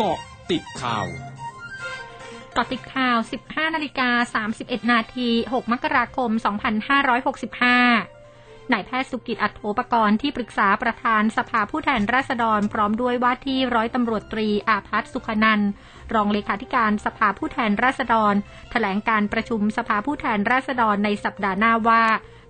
เกาะติดข่าวกาะติดข่าว 15 นาฬิกา 31 นาที 6 มกราคม 2565 นายแพทย์สุกิจอัตโภปกรณ์ที่ปรึกษาประธานสภาผู้แทนราษฎร พร้อมด้วยว่าที่ร้อยตำรวจตรีอาพัฒสุขนันรองเลขาธิการสภาผู้แทนราษฎร แถลงการประชุมสภาผู้แทนราษฎรในสัปดาห์หน้าว่า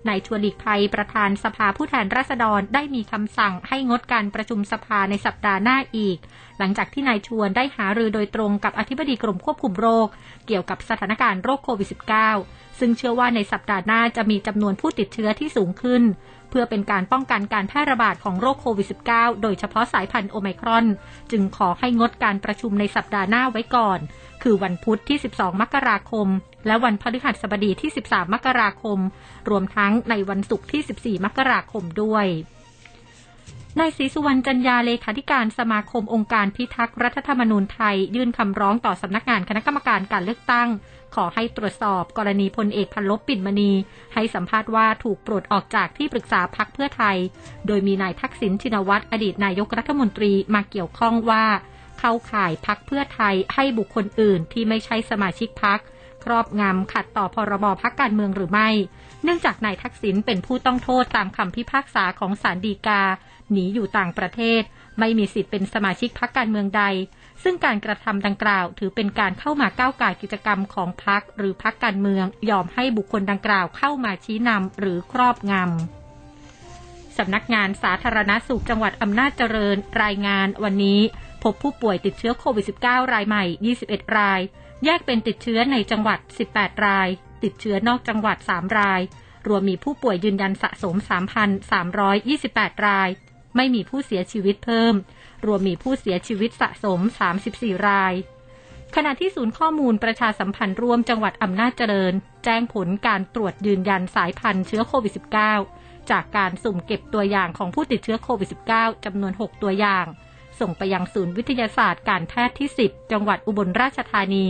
นายชวนหลีกภัยประธานสภาผู้แทนราษฎรได้มีคำสั่งให้งดการประชุมสภาในสัปดาห์หน้าอีก หลังจากที่นายชวนได้หารือโดยตรงกับอธิบดีกรมควบคุมโรค เกี่ยวกับสถานการณ์โรคโควิด -19 ซึ่งเชื่อว่าในสัปดาห์หน้าจะมีจำนวนผู้ติดเชื้อที่สูงขึ้น เพื่อเป็นการป้องกันการแพร่ระบาดของโรคโควิด -19 โดยเฉพาะสายพันธุ์โอไมครอน จึงขอให้งดการประชุมในสัปดาห์หน้าไว้ก่อน คือวันพุธที่ 12 มกราคม และวันพฤหัสบดีที่ 13 มกราคม รวมทั้งในวันศุกร์ที่ 14 มกราคมด้วย นายศรีสุวรรณจันยาเลขาธิการสมาคมองค์การพิทักษ์รัฐธรรมนูญไทย ยื่นคำร้องต่อสำนักงานคณะกรรมการการเลือกตั้ง ขอให้ตรวจสอบกรณีพลเอกพันลบปิ่นมณี ให้สัมภาษณ์ว่าถูกปลดออกจากที่ปรึกษาพักเพื่อไทย โดยมีนายทักษิณชินวัตรอดีตนายกรัฐมนตรีมาเกี่ยวข้องว่า เข้าข่ายพักเพื่อไทยให้บุคคลอื่นที่ไม่ใช่สมาชิกพักค รอบงำขัดต่อพรบพักการเมืองหรือไม่ เนื่องจากนายทักษิณเป็นผู้ต้องโทษตามคำพิพากษาของศาลฎีกา หนีอยู่ต่างประเทศ ไม่มีสิทธิ์เป็นสมาชิกพักการเมืองใด ซึ่งการกระทำดังกล่าว ถือเป็นการเข้ามาก้าวไก่กิจกรรมของพักหรือพักการเมือง ยอมให้บุคคลดังกล่าวเข้ามาชี้นำหรือครอบงำสำนักงานสาธารณสุขจังหวัดอำนาจเจริญ รายงานวันนี้ พบผู้ป่วยติดเชื้อโควิด -19 รายใหม่ 21 ราย แยกเป็นติดเชื้อในจังหวัด 18 ราย ติดเชื้อนอกจังหวัด 3 ราย รวมมีผู้ป่วยยืนยันสะสม 3,328 ราย ไม่มีผู้เสียชีวิตเพิ่ม รวมมีผู้เสียชีวิตสะสม 34 ราย ขณะที่ศูนย์ข้อมูลประชาสัมพันธ์ร่วมจังหวัดอำนาจเจริญ แจ้งผลการตรวจยืนยันสายพันธุ์เชื้อโควิด -19 จากการสุ่มเก็บตัวอย่างของผู้ติดเชื้อโควิด -19 จำนวน 6 ตัวอย่าง ส่งไปยังศูนย์วิทยาศาสตร์การแพทย์ที่ 10 จังหวัดอุบลราชธานี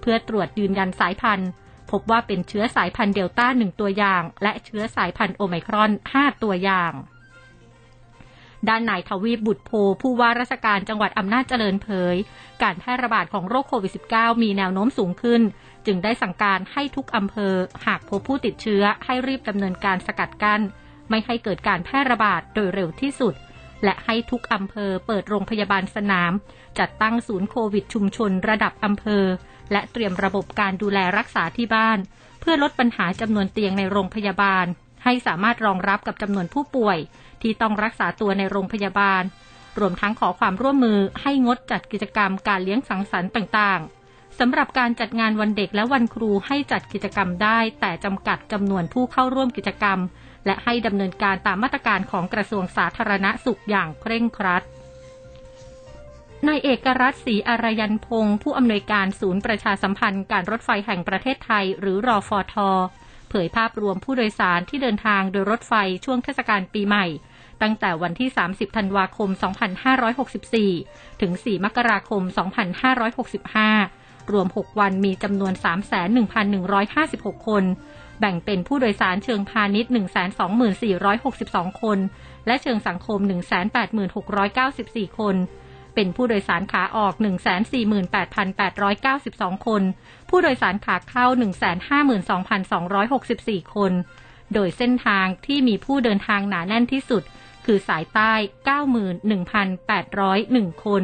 เพื่อตรวจยืนยันสายพันธุ์ พบว่าเป็นเชื้อสายพันธุ์เดลต้าหนึ่งตัวอย่าง และเชื้อสายพันธุ์โอไมครอน 5 ตัวอย่างด้านนายทวีปบุตรโพผู้ว่าราชการจังหวัดอำนาจเจริญเผย การแพร่ระบาดของโรคโควิด -19 มีแนวโน้มสูงขึ้น จึงได้สั่งการให้ทุกอำเภอ หากพบผู้ติดเชื้อให้รีบดำเนินการสกัดกัน้น ไม่ให้เกิดการแพร่ระบาดโดยเร็วที่สุด และให้ทุกอำเภอเปิดโรงพยาบาลสนาม จัดตั้งศูนย์โควิดชุมชนระดับอำเภอ และเตรียมระบบการดูแลรักษาที่บ้าน เพื่อลดปัญหาจำนวนเตียงในโรงพยาบาล ให้สามารถรองรับกับจำนวนผู้ป่วย ที่ต้องรักษาตัวในโรงพยาบาล รวมทั้งขอความร่วมมือให้งดจัดกิจกรรมการเลี้ยงสังสรรค์ต่างๆสำหรับการจัดงานวันเด็กและวันครูให้จัดกิจกรรมได้ แต่จำกัดจำนวนผู้เข้าร่วมกิจกรรม และให้ดำเนินการตามมาตรการของกระทรวงสาธารณสุขอย่างเคร่งครัดนายเอกรัฐศรีอารยันพงศ์ผู้อำนวยการศูนย์ประชาสัมพันธ์การรถไฟแห่งประเทศไทย หรือรอฟอทอเผยภาพรวมผู้โดยสารที่เดินทางโดยรถไฟช่วงเทศกาลปีใหม่ ตั้งแต่วันที่ 30 ธันวาคม 2564 ถึง 4 มกราคม 2565 รวม 6 วันมีจำนวน 3,1156 คน แบ่งเป็นผู้โดยสารเชิงพาณิชย์ 124,62 คน และเชิงสังคม 186,994 คน เป็นผู้โดยสารขาออก 148,892 คน ผู้โดยสารขาเข้า 152,264 คน โดยเส้นทางที่มีผู้เดินทางหนาแน่นที่สุด คือสายใต้ 91,801 คน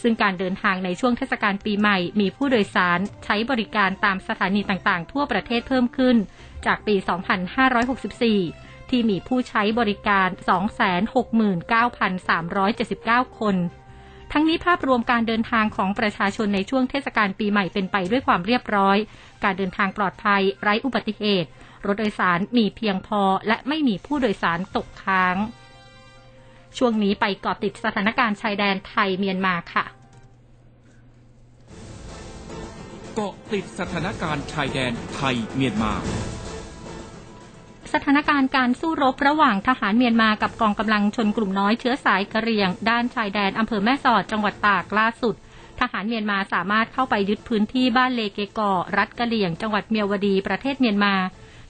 ซึ่งการเดินทางในช่วงเทศกาลปีใหม่ มีผู้โดยสารใช้บริการตามสถานีต่างๆ ทั่วประเทศเพิ่มขึ้น จากปี 2564 ที่มีผู้ใช้บริการ 269,379 คน ทั้งนี้ภาพรวมการเดินทางของประชาชนในช่วงเทศกาลปีใหม่เป็นไปด้วยความเรียบร้อย การเดินทางปลอดภัย ไร้อุบัติเหตุ รถโดยสารมีเพียงพอและไม่มีผู้โดยสารตกค้าง ช่วงนี้ไปเกาะติดสถานการณ์ชายแดนไทยเมียนมาค่ะ เกาะติดสถานการณ์ชายแดนไทยเมียนมาสถานการณ์การสู้รบระหว่างทหารเมียนมากับกองกำลังชนกลุ่มน้อยเชื้อสายกะเหรี่ยง ด้านชายแดนอำเภอแม่สอดจังหวัดตากล่าสุด ทหารเมียนมาสามารถเข้าไปยึดพื้นที่บ้านเลเกกอรัฐกะเหรี่ยง จังหวัดเมียวดีประเทศเมียนมา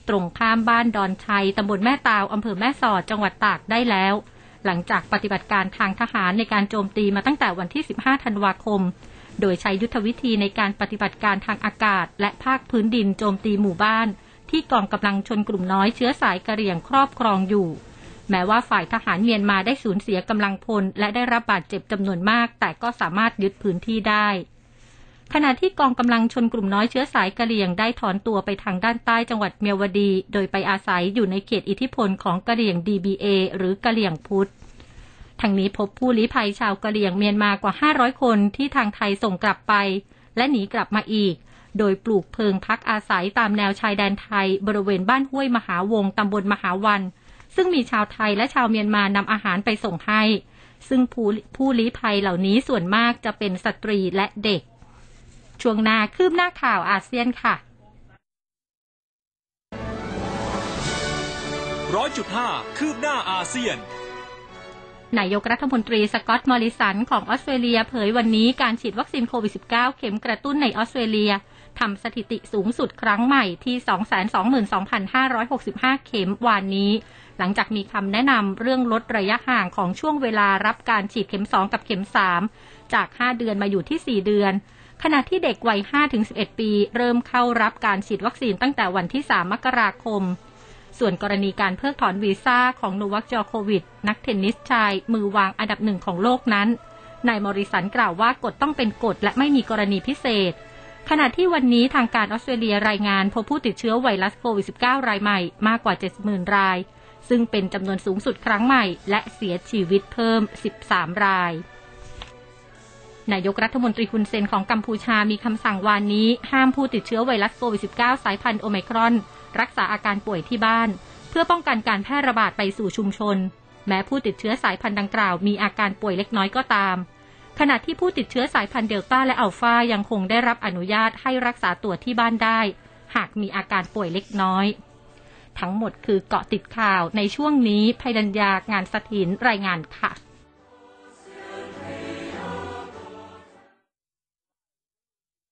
ตรงข้ามบ้านดอนชัยตำบลแม่ตาวอำเภอแม่สอดจังหวัดตากได้แล้ว หลังจากปฏิบัติการทางทหารในการโจมตีมาตั้งแต่วันที่ 15 ธันวาคม โดยใช้ยุทธวิธีในการปฏิบัติการทางอากาศ และภาคพื้นดินโจมตีหมู่บ้าน ที่กองกำลังชนกลุ่มน้อยเชื้อสายกะเหรี่ยงครอบครองอยู่ แม้ว่าฝ่ายทหารเมียนมาได้สูญเสียกำลังพล และได้รับบาดเจ็บจำนวนมาก แต่ก็สามารถยึดพื้นที่ได้ ขณะที่กองกำลังชนกลุ่มน้อยเชื้อสายกะเหรี่ยงได้ถอนตัวไปทางด้านใต้จังหวัดเมียวดี โดยไปอาศัยอยู่ในเขตอิทธิพลของกะเหรี่ยง DBA หรือกะเหรี่ยงพุทธทางนี้พบผู้ลี้ภัยชาวกะเหรี่ยงเมียนมากว่า 500 คนที่ทางไทยส่งกลับไป และหนีกลับมาอีก โดยปลูกเพิงพักอาศัยตามแนวชายแดนไทย บริเวณบ้านห้วยมหาวงตำบลมหาวัน ซึ่งมีชาวไทยและชาวเมียนมานำอาหารไปส่งให้ ซึ่งผู้ผู้ลี้ภัยเหล่านี้ส่วนมากจะเป็นสตรีและเด็ก ช่วงหน้าคืบหน้าข่าวอาเซียนค่ะร้อยจุดห้าคืบหน้าอาเซียนนายกรัฐมนตรีสกอตต์มอริสันของออสเตรเลียเผยวันนี้การฉีดวัคซีนโควิด -19 เข็มกระตุ้นในออสเตรเลียทำสถิติสูงสุดครั้งใหม่ที่ 222,565 เข็มวานนี้ หลังจากมีคำแนะนำเรื่องลดระยะห่างของช่วงเวลารับการฉีดเข็ม 2 กับเข็ม 3 จาก 5 เดือนมาอยู่ที่ 4 เดือน ขณะที่เด็กวัย 5-11 ปี เริ่มเข้ารับการฉีดวัคซีนตั้งแต่วันที่ 3 มกราคม ส่วนกรณีการเพิกถอนวีซ่าของโนวัคจอโควิด นักเทนนิสชาย มือวางอันดับหนึ่งของโลกนั้น นายมอริสันกล่าวว่ากฎต้องเป็นกฎและไม่มีกรณีพิเศษ ขณะที่วันนี้ทางการออสเตรเลียรายงานพบผู้ติดเชื้อไวรัสโควิด -19 รายใหม่มากกว่า 70,000 ราย ซึ่งเป็นจำนวนสูงสุดครั้งใหม่ และเสียชีวิตเพิ่ม 13 ราย นายกรัฐมนตรีฮุนเซนของกัมพูชามีคำสั่งวานนี้ ห้ามผู้ติดเชื้อไวรัสโควิด -19 สายพันธุ์โอไมครอน รักษาอาการป่วยที่บ้าน เพื่อป้องกันการแพร่ระบาดไปสู่ชุมชน แม้ผู้ติดเชื้อสายพันธุ์ดังกล่าวมีอาการป่วยเล็กน้อยก็ตาม ขณะที่ผู้ติดเชื้อสายพันธุ์เดลต้าและอัลฟายังคงได้รับอนุญาตให้รักษาตัวที่บ้านได้ หากมีอาการป่วยเล็กน้อย ทั้งหมดคือเกาะติดข่าวในช่วงนี้ภัยดัญญางานสถินรายงานค่ะ